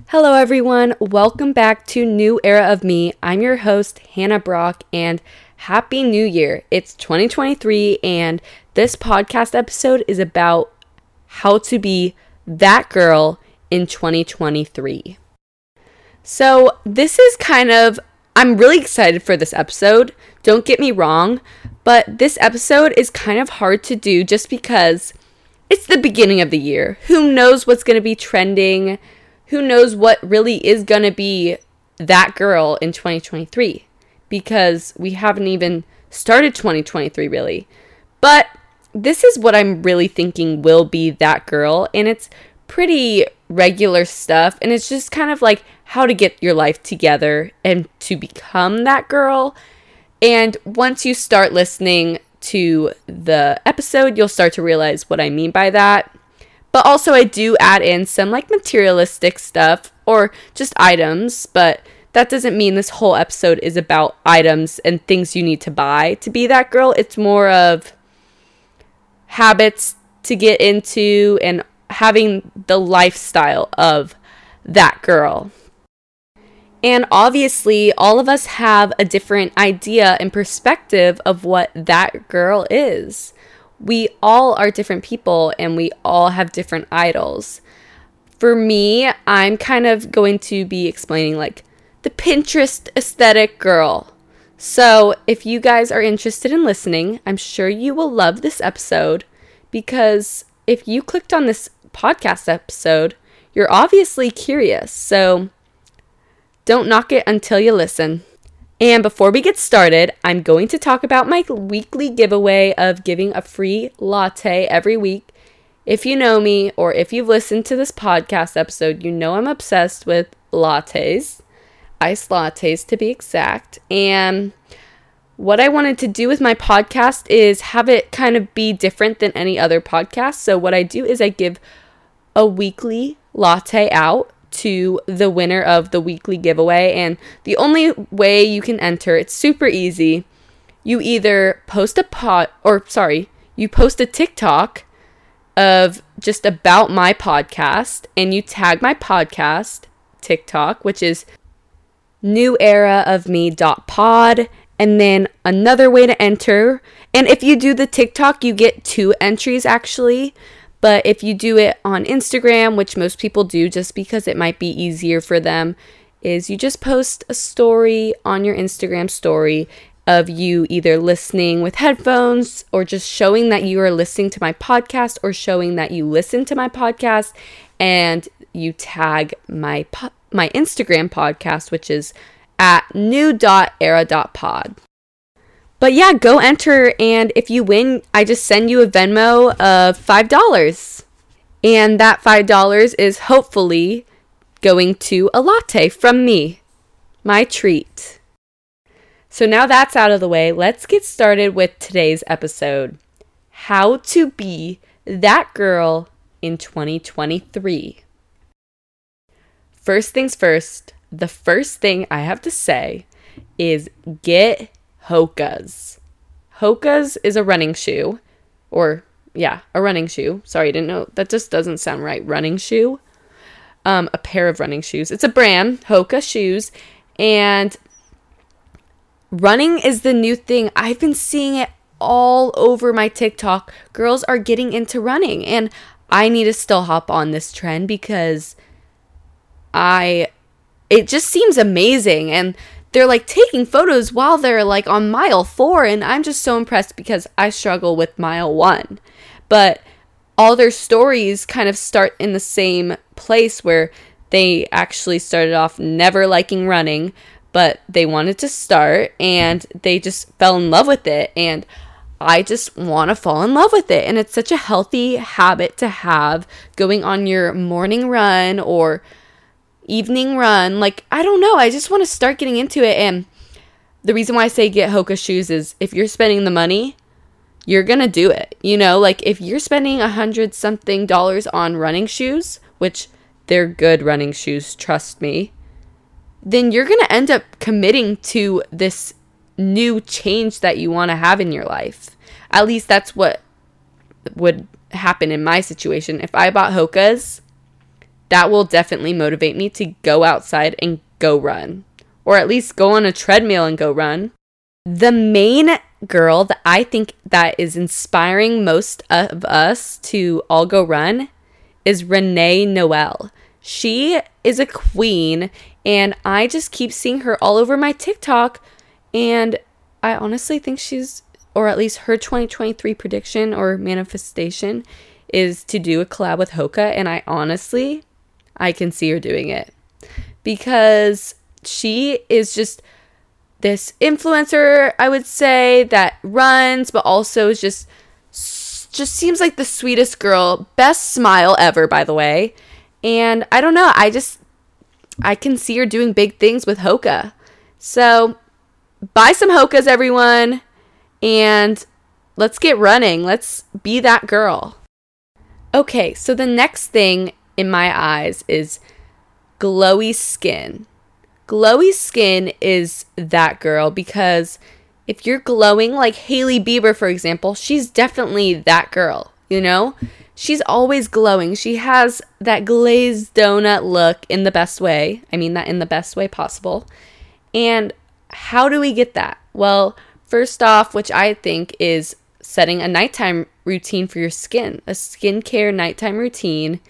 Hello, everyone. Welcome back to New Era of Me. I'm your host, Hannah Brock, and Happy New Year. It's 2023, and this podcast episode is about how to be that girl in 2023. So, this is kind of, I'm really excited for this episode. Don't get me wrong, but this episode is kind of hard to do just because it's the beginning of the year. Who knows what's going to be trending? Who knows what really is going to be that girl in 2023 because we haven't even started 2023 really. But this is what I'm really thinking will be that girl, and it's pretty regular stuff, and it's just kind of like how to get your life together and to become that girl. And once you start listening to the episode, you'll start to realize what I mean by that. But also, I do add in some like materialistic stuff or just items, but that doesn't mean this whole episode is about items and things you need to buy to be that girl. It's more of habits to get into and having the lifestyle of that girl. And obviously, all of us have a different idea and perspective of what that girl is we all are different people and we all have different idols. For me, I'm kind of going to be explaining like the Pinterest aesthetic girl. So, if you guys are interested in listening, I'm sure you will love this episode because if you clicked on this podcast episode, you're obviously curious. So, don't knock it until you listen. And before we get started, I'm going to talk about my weekly giveaway of giving a free latte every week. If you know me or if you've listened to this podcast episode, you know I'm obsessed with lattes, iced lattes to be exact. And what I wanted to do with my podcast is have it kind of be different than any other podcast. So, what I do is I give a weekly latte out to the winner of the weekly giveaway. And the only way you can enter, it's super easy. You either post a pot, or sorry, you post a TikTok of just about my podcast and you tag my podcast TikTok, which is new era of me dot pod and then another way to enter and if you do the tiktok you get two entries actually but if you do it on Instagram, which most people do just because it might be easier for them, is you just post a story on your Instagram story of you either listening with headphones or just showing that you are listening to my podcast or showing that you listen to my podcast and you tag my po- my Instagram podcast which is at new.era.pod. But yeah, go enter. And if you win, I just send you a Venmo of $5. And that $5 is hopefully going to a latte from me, my treat. So now that's out of the way, let's get started with today's episode How to Be That Girl in 2023. First things first, the first thing I have to say is get Hoka's. Hoka's is a running shoe, or yeah, a running shoe. Sorry, I didn't know. That just doesn't sound right. Running shoe. Um, a pair of running shoes. It's a brand, Hoka shoes, and running is the new thing. I've been seeing it all over my TikTok. Girls are getting into running, and I need to still hop on this trend because I it just seems amazing and they're like taking photos while they're like on mile four. And I'm just so impressed because I struggle with mile one. But all their stories kind of start in the same place where they actually started off never liking running, but they wanted to start and they just fell in love with it. And I just want to fall in love with it. And it's such a healthy habit to have going on your morning run or evening run. Like, I don't know. I just want to start getting into it. And the reason why I say get Hoka shoes is if you're spending the money, you're going to do it. You know, like if you're spending a hundred something dollars on running shoes, which they're good running shoes, trust me, then you're going to end up committing to this new change that you want to have in your life. At least that's what would happen in my situation. If I bought Hoka's, that will definitely motivate me to go outside and go run, or at least go on a treadmill and go run. The main girl that I think that is inspiring most of us to all go run is Renee Noel. She is a queen and I just keep seeing her all over my TikTok and I honestly think she's or at least her 2023 prediction or manifestation is to do a collab with Hoka and I honestly I can see her doing it because she is just this influencer, I would say, that runs, but also is just just seems like the sweetest girl. Best smile ever, by the way. And I don't know, I just I can see her doing big things with Hoka. So buy some Hokas, everyone, and let's get running. Let's be that girl. Okay, so the next thing in my eyes is glowy skin. Glowy skin is that girl because if you're glowing like Hailey Bieber, for example, she's definitely that girl, you know? She's always glowing. She has that glazed donut look in the best way. I mean, that in the best way possible. And how do we get that? Well, first off, which I think is setting a nighttime routine for your skin, a skincare nighttime routine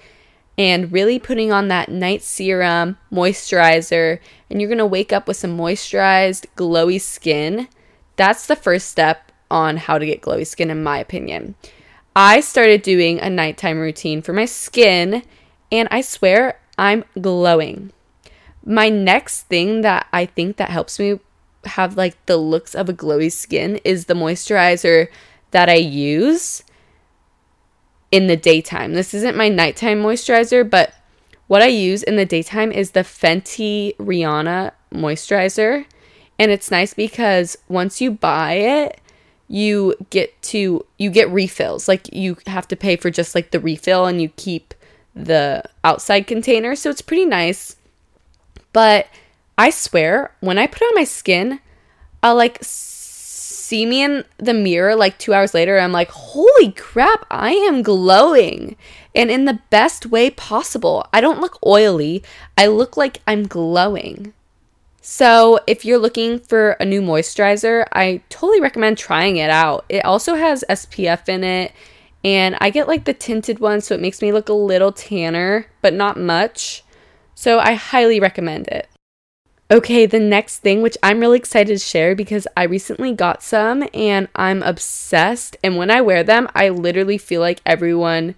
and really putting on that night serum, moisturizer, and you're gonna wake up with some moisturized, glowy skin. That's the first step on how to get glowy skin, in my opinion. I started doing a nighttime routine for my skin, and I swear I'm glowing. My next thing that I think that helps me have like the looks of a glowy skin is the moisturizer that I use in the daytime. This isn't my nighttime moisturizer, but what I use in the daytime is the Fenty Rihanna moisturizer. And it's nice because once you buy it, you get to you get refills. Like you have to pay for just like the refill and you keep the outside container. So it's pretty nice. But I swear, when I put on my skin, I'll like see me in the mirror like two hours later, I'm like, holy crap, I am glowing. And in the best way possible. I don't look oily, I look like I'm glowing. So, if you're looking for a new moisturizer, I totally recommend trying it out. It also has SPF in it, and I get like the tinted one, so it makes me look a little tanner, but not much. So, I highly recommend it. Okay, the next thing, which I'm really excited to share because I recently got some and I'm obsessed. And when I wear them, I literally feel like everyone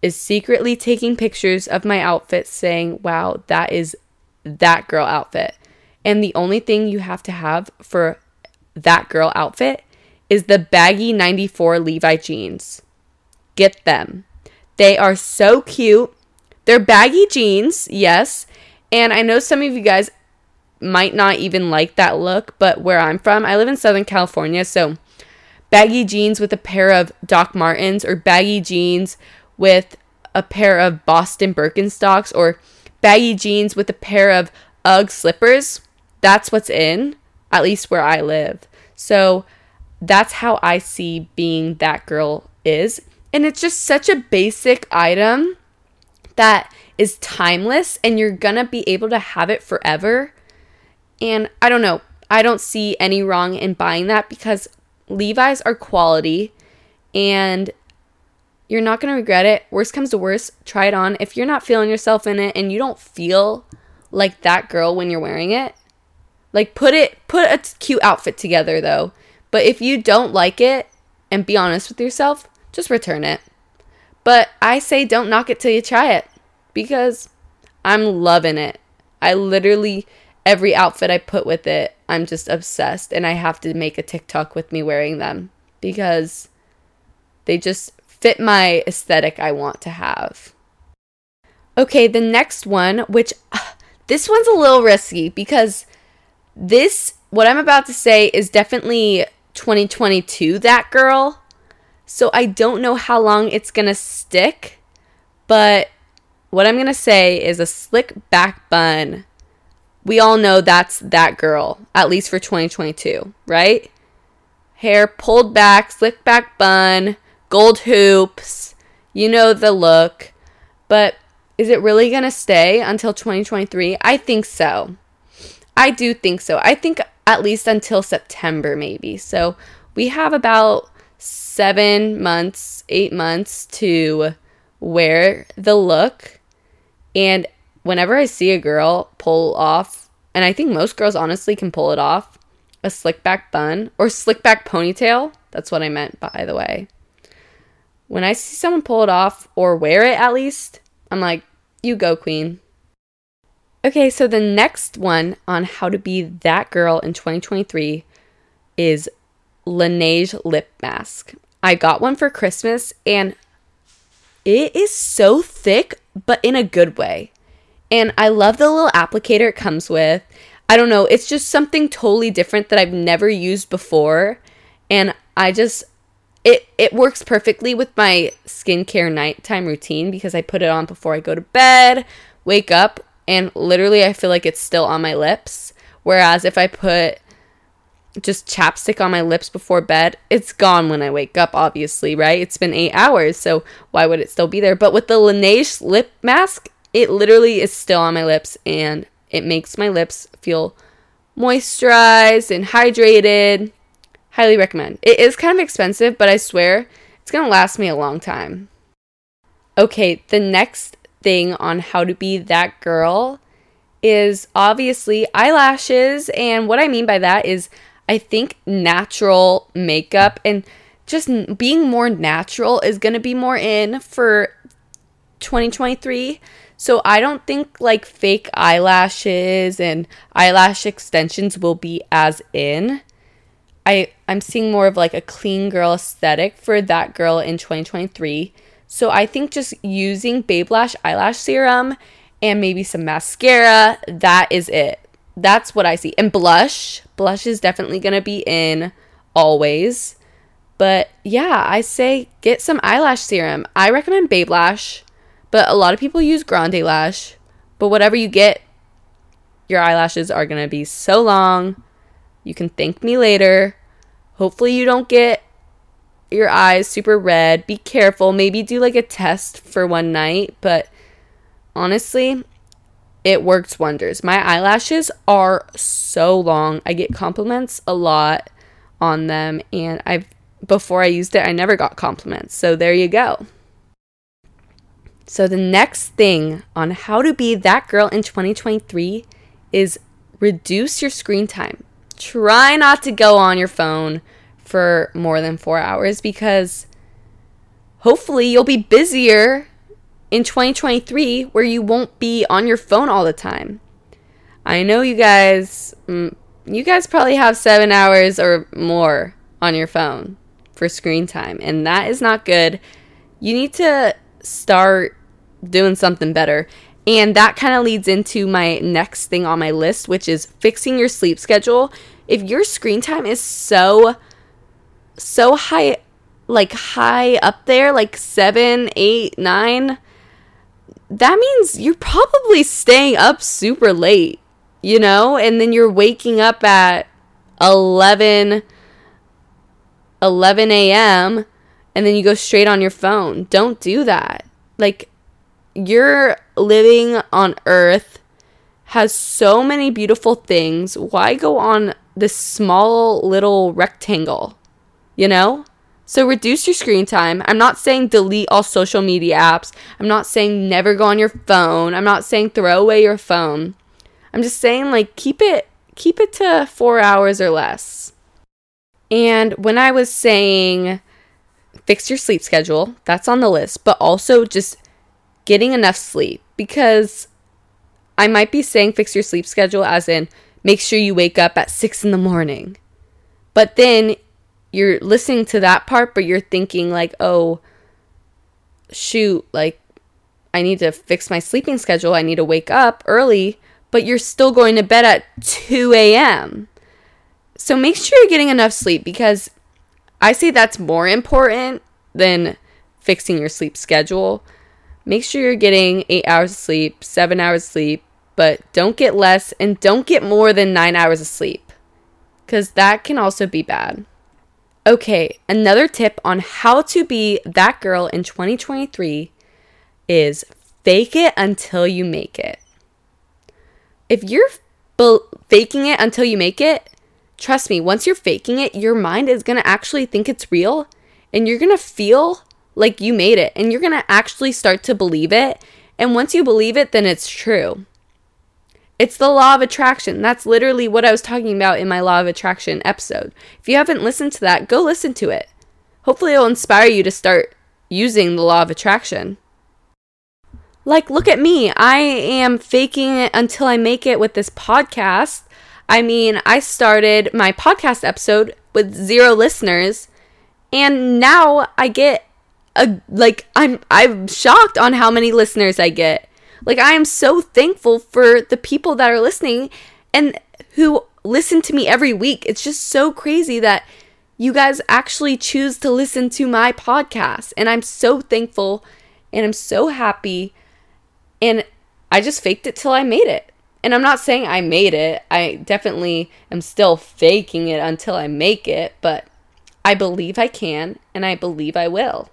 is secretly taking pictures of my outfit saying, wow, that is that girl outfit. And the only thing you have to have for that girl outfit is the baggy 94 Levi jeans. Get them. They are so cute. They're baggy jeans, yes. And I know some of you guys might not even like that look, but where I'm from, I live in Southern California, so baggy jeans with a pair of Doc Martens or baggy jeans with a pair of Boston Birkenstocks or baggy jeans with a pair of UGG slippers. That's what's in, at least where I live. So that's how I see being that girl is. And it's just such a basic item that is timeless and you're gonna be able to have it forever and I don't know. I don't see any wrong in buying that because Levi's are quality and you're not going to regret it. Worst comes to worst, try it on. If you're not feeling yourself in it and you don't feel like that girl when you're wearing it, like put it put a cute outfit together though. But if you don't like it and be honest with yourself, just return it. But I say don't knock it till you try it because I'm loving it. I literally every outfit I put with it, I'm just obsessed and I have to make a TikTok with me wearing them because they just fit my aesthetic I want to have. Okay, the next one, which uh, this one's a little risky because this, what I'm about to say, is definitely 2022, that girl. So I don't know how long it's gonna stick, but what I'm gonna say is a slick back bun we all know that's that girl, at least for 2022, right? Hair pulled back, slick back bun, gold hoops. You know the look. But is it really going to stay until 2023? I think so. I do think so. I think at least until September, maybe. So we have about seven months, eight months to wear the look. And whenever I see a girl pull off, and I think most girls honestly can pull it off, a slick back bun or slick back ponytail. That's what I meant, by the way. When I see someone pull it off or wear it at least, I'm like, you go, queen. Okay, so the next one on how to be that girl in 2023 is Laneige lip mask. I got one for Christmas and it is so thick, but in a good way. And I love the little applicator it comes with. I don't know, it's just something totally different that I've never used before. And I just it it works perfectly with my skincare nighttime routine because I put it on before I go to bed, wake up, and literally I feel like it's still on my lips. Whereas if I put just chapstick on my lips before bed, it's gone when I wake up, obviously, right? It's been eight hours, so why would it still be there? But with the Laneige lip mask, it literally is still on my lips and it makes my lips feel moisturized and hydrated Highly recommend. It is kind of expensive, but I swear it's going to last me a long time. Okay, the next thing on how to be that girl is obviously eyelashes. And what I mean by that is, I think natural makeup and just being more natural is going to be more in for 2023. So I don't think like fake eyelashes and eyelash extensions will be as in. I I'm seeing more of like a clean girl aesthetic for that girl in 2023. So I think just using Babe Lash eyelash serum and maybe some mascara, that is it. That's what I see. And blush, blush is definitely going to be in always. But yeah, I say get some eyelash serum. I recommend Babe Lash, but a lot of people use Grande Lash. But whatever you get, your eyelashes are going to be so long you can thank me later. Hopefully, you don't get your eyes super red. Be careful. Maybe do like a test for one night, but honestly, it works wonders. My eyelashes are so long. I get compliments a lot on them, and I've before I used it, I never got compliments. So there you go. So the next thing on how to be that girl in 2023 is reduce your screen time try not to go on your phone for more than four hours because hopefully you'll be busier in 2023 where you won't be on your phone all the time. I know you guys, mm, you guys probably have seven hours or more on your phone for screen time, and that is not good. You need to start doing something better. And that kind of leads into my next thing on my list, which is fixing your sleep schedule. If your screen time is so, so high, like high up there, like seven, eight, nine, that means you're probably staying up super late, you know? And then you're waking up at 11, 11 a.m. and then you go straight on your phone. Don't do that. Like, you're living on earth has so many beautiful things. Why go on this small little rectangle? You know? So reduce your screen time. I'm not saying delete all social media apps. I'm not saying never go on your phone. I'm not saying throw away your phone. I'm just saying like keep it keep it to 4 hours or less. And when I was saying fix your sleep schedule, that's on the list, but also just getting enough sleep because I might be saying fix your sleep schedule as in make sure you wake up at six in the morning. But then you're listening to that part, but you're thinking, like, oh, shoot, like, I need to fix my sleeping schedule. I need to wake up early, but you're still going to bed at 2 a.m. So make sure you're getting enough sleep because I say that's more important than fixing your sleep schedule Make sure you're getting eight hours of sleep, seven hours of sleep, but don't get less and don't get more than nine hours of sleep because that can also be bad. Okay, another tip on how to be that girl in 2023 is fake it until you make it. If you're faking it until you make it, trust me, once you're faking it, your mind is going to actually think it's real and you're going to feel like you made it and you're going to actually start to believe it. And once you believe it, then it's true. It's the law of attraction. That's literally what I was talking about in my law of attraction episode. If you haven't listened to that, go listen to it. Hopefully, it'll inspire you to start using the law of attraction. Like, look at me. I am faking it until I make it with this podcast. I mean, I started my podcast episode with zero listeners, and now I get a like I'm I'm shocked on how many listeners I get. Like, I am so thankful for the people that are listening and who listen to me every week. It's just so crazy that you guys actually choose to listen to my podcast. And I'm so thankful and I'm so happy. And I just faked it till I made it. And I'm not saying I made it. I definitely am still faking it until I make it, but I believe I can and I believe I will.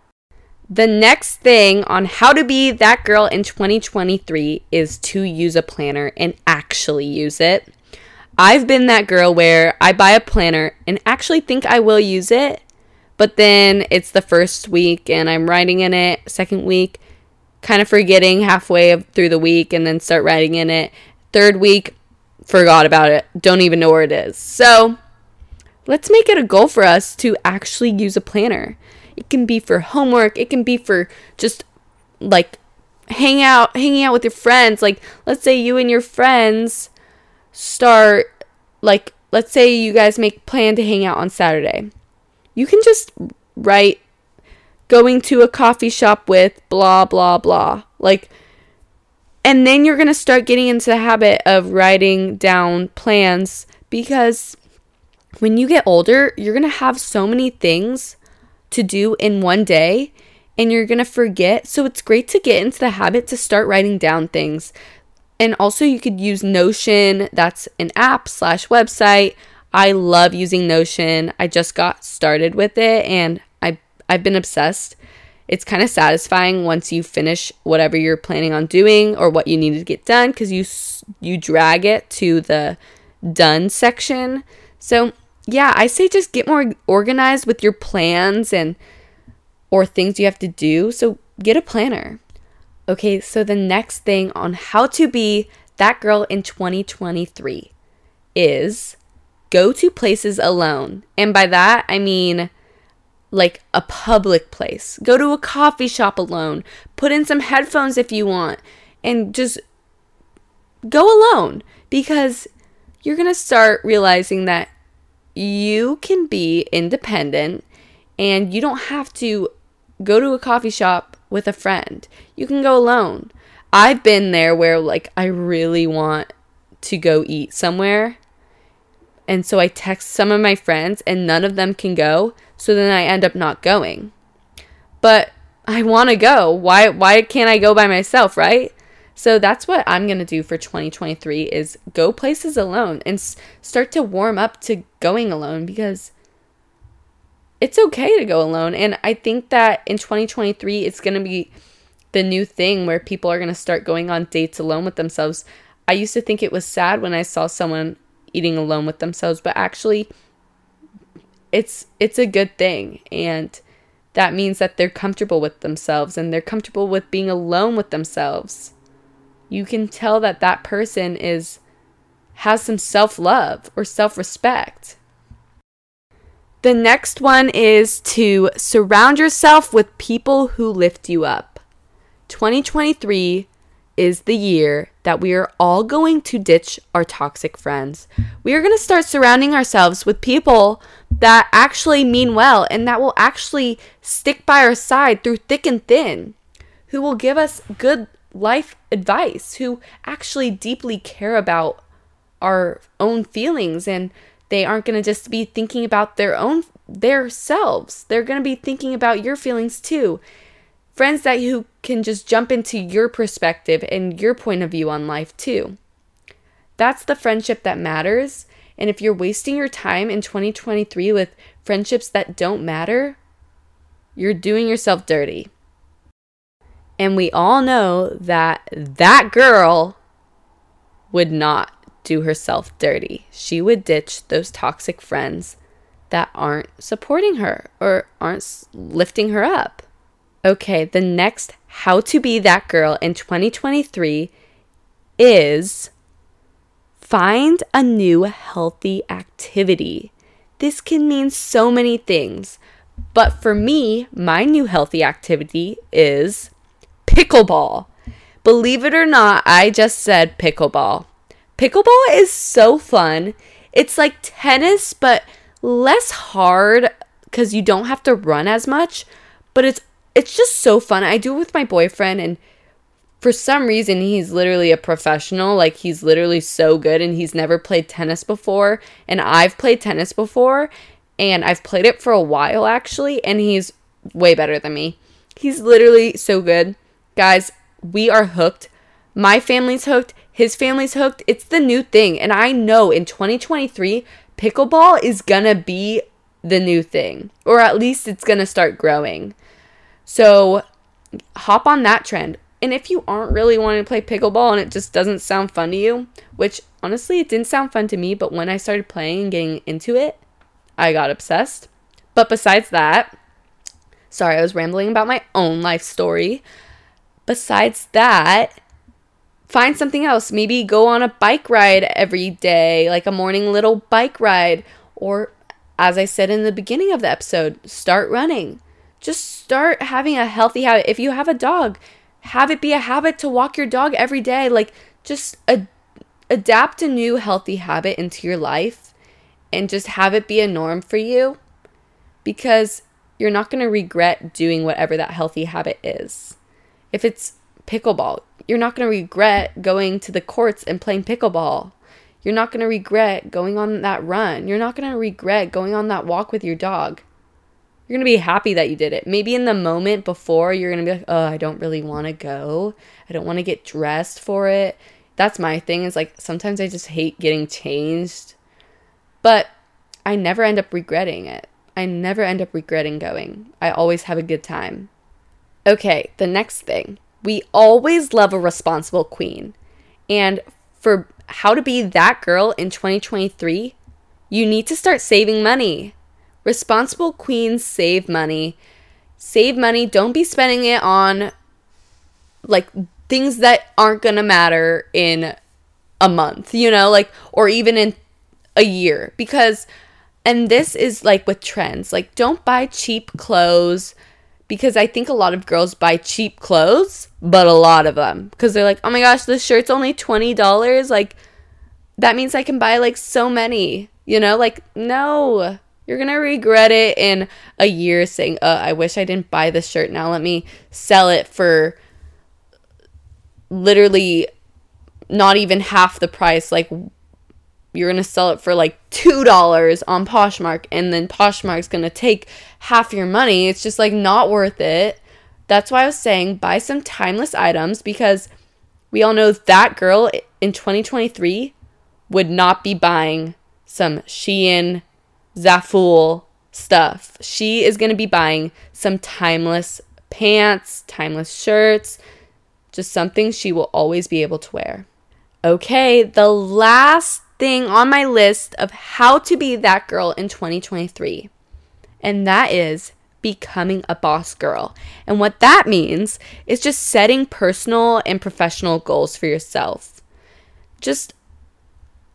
The next thing on how to be that girl in 2023 is to use a planner and actually use it. I've been that girl where I buy a planner and actually think I will use it, but then it's the first week and I'm writing in it, second week, kind of forgetting halfway through the week and then start writing in it. Third week, forgot about it, don't even know where it is. So, let's make it a goal for us to actually use a planner. It can be for homework, it can be for just like hang out hanging out with your friends. Like let's say you and your friends start like let's say you guys make plan to hang out on Saturday. You can just write going to a coffee shop with blah blah blah. Like and then you're going to start getting into the habit of writing down plans because when you get older, you're going to have so many things to do in one day and you're going to forget. So it's great to get into the habit to start writing down things. And also, you could use Notion. That's an app slash website. I love using Notion. I just got started with it and I, I've been obsessed. It's kind of satisfying once you finish whatever you're planning on doing or what you need to get done because you you drag it to the done section. So yeah, I say just get more organized with your plans and or things you have to do. So get a planner. Okay, so the next thing on how to be that girl in 2023 is go to places alone. And by that, I mean like a public place. Go to a coffee shop alone. Put in some headphones if you want and just go alone because you're going to start realizing that you can be independent and you don't have to go to a coffee shop with a friend. You can go alone. I've been there where like I really want to go eat somewhere. And so I text some of my friends and none of them can go, so then I end up not going. But I want to go. Why why can't I go by myself, right? So that's what I'm going to do for 2023 is go places alone and s- start to warm up to going alone because it's okay to go alone. And I think that in 2023 it's going to be the new thing where people are going to start going on dates alone with themselves. I used to think it was sad when I saw someone eating alone with themselves, but actually it's it's a good thing. And that means that they're comfortable with themselves and they're comfortable with being alone with themselves you can tell that that person is has some self-love or self-respect. The next one is to surround yourself with people who lift you up. 2023 is the year that we are all going to ditch our toxic friends. We are going to start surrounding ourselves with people that actually mean well and that will actually stick by our side through thick and thin, who will give us good life advice, who actually deeply care about our own feelings and they aren't going to just be thinking about their own their selves. They're going to be thinking about your feelings too. Friends that who can just jump into your perspective and your point of view on life too. That's the friendship that matters. And if you're wasting your time in 2023 with friendships that don't matter, you're doing yourself dirty. And we all know that that girl would not do herself dirty. She would ditch those toxic friends that aren't supporting her or aren't lifting her up. Okay, the next how to be that girl in 2023 is find a new healthy activity. This can mean so many things, but for me, my new healthy activity is pickleball. Believe it or not, I just said pickleball. Pickleball is so fun. It's like tennis, but less hard because you don't have to run as much, but it's it's just so fun. I do it with my boyfriend and for some reason he's literally a professional. Like he's literally so good and he's never played tennis before and I've played tennis before and I've played it for a while actually and he's way better than me. He's literally so good. Guys, we are hooked. My family's hooked. His family's hooked. It's the new thing. And I know in 2023, pickleball is gonna be the new thing, or at least it's gonna start growing. So hop on that trend. And if you aren't really wanting to play pickleball and it just doesn't sound fun to you, which honestly it didn't sound fun to me, but when I started playing and getting into it, I got obsessed. But besides that, sorry, I was rambling about my own life story. Besides that, find something else. Maybe go on a bike ride every day, like a morning little bike ride. Or, as I said in the beginning of the episode, start running. Just start having a healthy habit. If you have a dog, have it be a habit to walk your dog every day. Like, just a, adapt a new healthy habit into your life and just have it be a norm for you because you're not going to regret doing whatever that healthy habit is. If it's pickleball, you're not going to regret going to the courts and playing pickleball. You're not going to regret going on that run. You're not going to regret going on that walk with your dog. You're going to be happy that you did it. Maybe in the moment before, you're going to be like, oh, I don't really want to go. I don't want to get dressed for it. That's my thing, is like sometimes I just hate getting changed. But I never end up regretting it. I never end up regretting going. I always have a good time. Okay, the next thing we always love a responsible queen. And for how to be that girl in 2023, you need to start saving money. Responsible queens save money. Save money. Don't be spending it on like things that aren't going to matter in a month, you know, like, or even in a year. Because, and this is like with trends, like, don't buy cheap clothes because I think a lot of girls buy cheap clothes, but a lot of them because they're like, "Oh my gosh, this shirt's only $20." Like that means I can buy like so many. You know, like no. You're going to regret it in a year saying, "Uh, I wish I didn't buy this shirt. Now let me sell it for literally not even half the price like you're going to sell it for like $2 on Poshmark and then Poshmark's going to take half your money. It's just like not worth it. That's why I was saying buy some timeless items because we all know that girl in 2023 would not be buying some Shein, Zaful stuff. She is going to be buying some timeless pants, timeless shirts, just something she will always be able to wear. Okay, the last thing on my list of how to be that girl in 2023. And that is becoming a boss girl. And what that means is just setting personal and professional goals for yourself. Just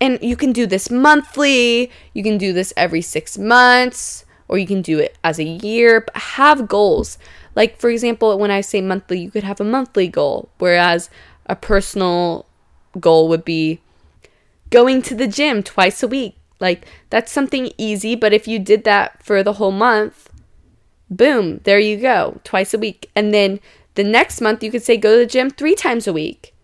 and you can do this monthly, you can do this every 6 months, or you can do it as a year, but have goals. Like for example, when I say monthly, you could have a monthly goal, whereas a personal goal would be going to the gym twice a week. Like that's something easy, but if you did that for the whole month, boom, there you go, twice a week. And then the next month you could say go to the gym 3 times a week.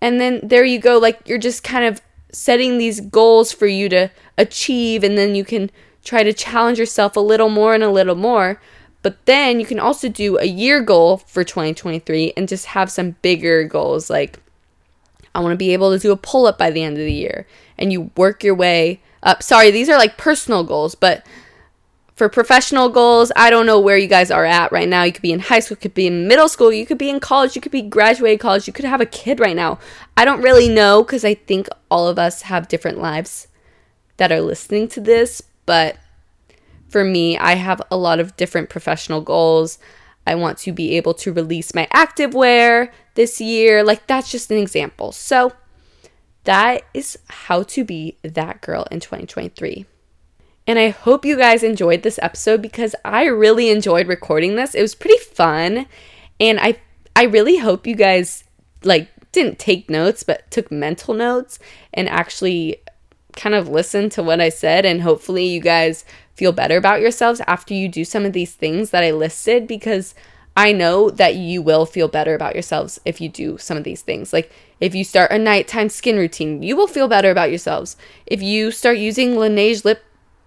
And then there you go, like you're just kind of setting these goals for you to achieve and then you can try to challenge yourself a little more and a little more. But then you can also do a year goal for 2023 and just have some bigger goals like I want to be able to do a pull up by the end of the year. And you work your way up. Sorry, these are like personal goals, but for professional goals, I don't know where you guys are at right now. You could be in high school, you could be in middle school, you could be in college, you could be graduated college, you could have a kid right now. I don't really know because I think all of us have different lives that are listening to this, but for me, I have a lot of different professional goals. I want to be able to release my activewear this year. Like, that's just an example. So, that is how to be that girl in 2023. And I hope you guys enjoyed this episode because I really enjoyed recording this. It was pretty fun. And I I really hope you guys like didn't take notes but took mental notes and actually kind of listened to what I said and hopefully you guys feel better about yourselves after you do some of these things that I listed because I know that you will feel better about yourselves if you do some of these things. Like if you start a nighttime skin routine, you will feel better about yourselves. If you start using Laneige lip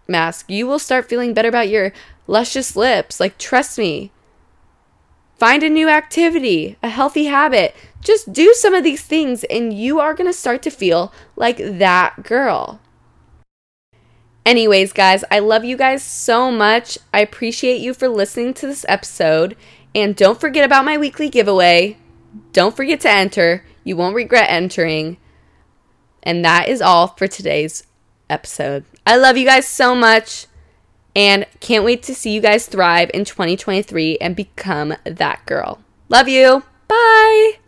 mask, you will start feeling better about your luscious lips. Like, trust me. Find a new activity, a healthy habit. Just do some of these things, and you are going to start to feel like that girl. Anyways, guys, I love you guys so much. I appreciate you for listening to this episode. And don't forget about my weekly giveaway. Don't forget to enter. You won't regret entering. And that is all for today's episode. I love you guys so much and can't wait to see you guys thrive in 2023 and become that girl. Love you. Bye.